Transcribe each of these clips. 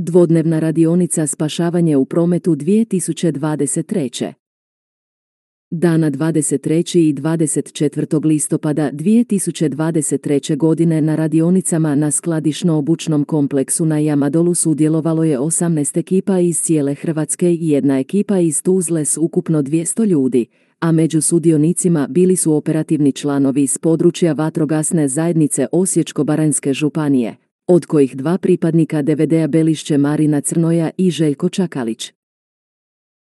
Dvodnevna radionica spašavanje u prometu 2023. Dana 23. i 24. listopada 2023. godine na radionicama na skladišno-obučnom kompleksu na Jamadolu sudjelovalo je 18 ekipa iz cijele Hrvatske i jedna ekipa iz Tuzle s ukupno 200 ljudi, a među sudionicima bili su operativni članovi iz područja vatrogasne zajednice Osječko-Baranjske županije, od kojih dva pripadnika DVD-a Belišće Marina Crnoja i Željko Čakalić.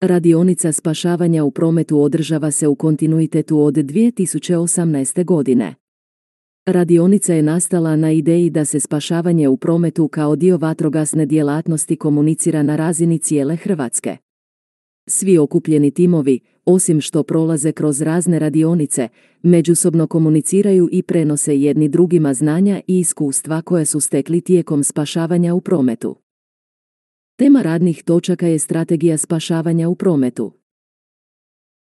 Radionica spašavanja u prometu održava se u kontinuitetu od 2018. godine. Radionica je nastala na ideji da se spašavanje u prometu kao dio vatrogasne djelatnosti komunicira na razini cijele Hrvatske. Svi okupljeni timovi, osim što prolaze kroz razne radionice, međusobno komuniciraju i prenose jedni drugima znanja i iskustva koje su stekli tijekom spašavanja u prometu. Tema radnih točaka je strategija spašavanja u prometu.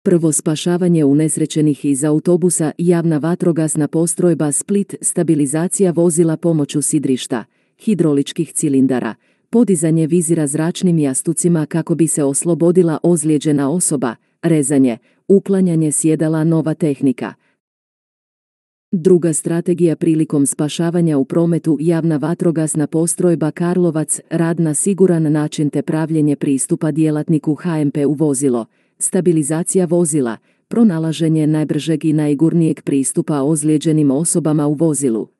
Prvo spašavanje unesrećenih iz autobusa, javna vatrogasna postrojba Split, stabilizacija vozila pomoću sidrišta, hidroličkih cilindara, podizanje vizira zračnim jastucima kako bi se oslobodila ozlijeđena osoba, rezanje, uklanjanje sjedala nova tehnika. Druga strategija prilikom spašavanja u prometu javna vatrogasna postrojba Karlovac, rad na siguran način te pravljenje pristupa djelatniku HMP u vozilo, stabilizacija vozila, pronalaženje najbržeg i najgurnijeg pristupa ozlijeđenim osobama u vozilu.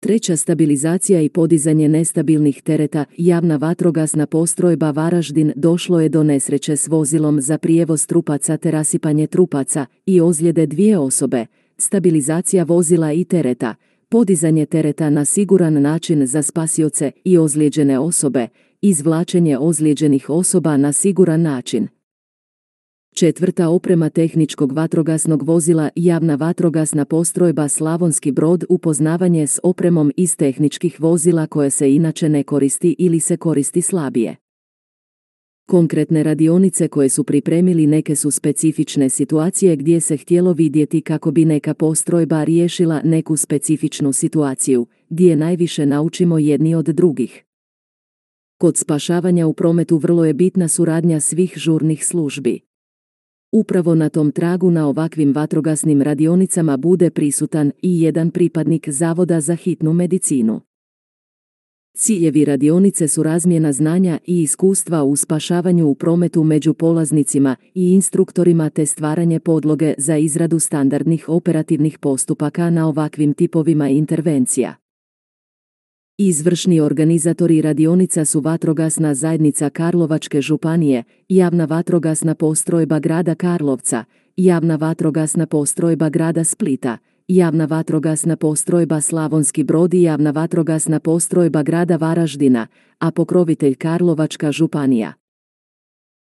Treća stabilizacija i podizanje nestabilnih tereta, javna vatrogasna postrojba Varaždin došlo je do nesreće s vozilom za prijevoz trupaca te rasipanje trupaca i ozljede dvije osobe, stabilizacija vozila i tereta, podizanje tereta na siguran način za spasioce i ozlijeđene osobe, izvlačenje ozlijeđenih osoba na siguran način. Četvrta oprema tehničkog vatrogasnog vozila javna vatrogasna postrojba Slavonski brod upoznavanje s opremom iz tehničkih vozila koje se inače ne koristi ili se koristi slabije. Konkretne radionice koje su pripremili neke su specifične situacije gdje se htjelo vidjeti kako bi neka postrojba riješila neku specifičnu situaciju, gdje najviše naučimo jedni od drugih. Kod spašavanja u prometu vrlo je bitna suradnja svih žurnih službi. Upravo na tom tragu na ovakvim vatrogasnim radionicama bude prisutan i jedan pripadnik Zavoda za hitnu medicinu. Ciljevi radionice su razmjena znanja i iskustva u spašavanju u prometu među polaznicima i instruktorima te stvaranje podloge za izradu standardnih operativnih postupaka na ovakvim tipovima intervencija. Izvršni organizatori radionica su vatrogasna zajednica Karlovačke županije, javna vatrogasna postrojba grada Karlovca, javna vatrogasna postrojba grada Splita, javna vatrogasna postrojba Slavonski brod i javna vatrogasna postrojba grada Varaždina, a pokrovitelj Karlovačka županija.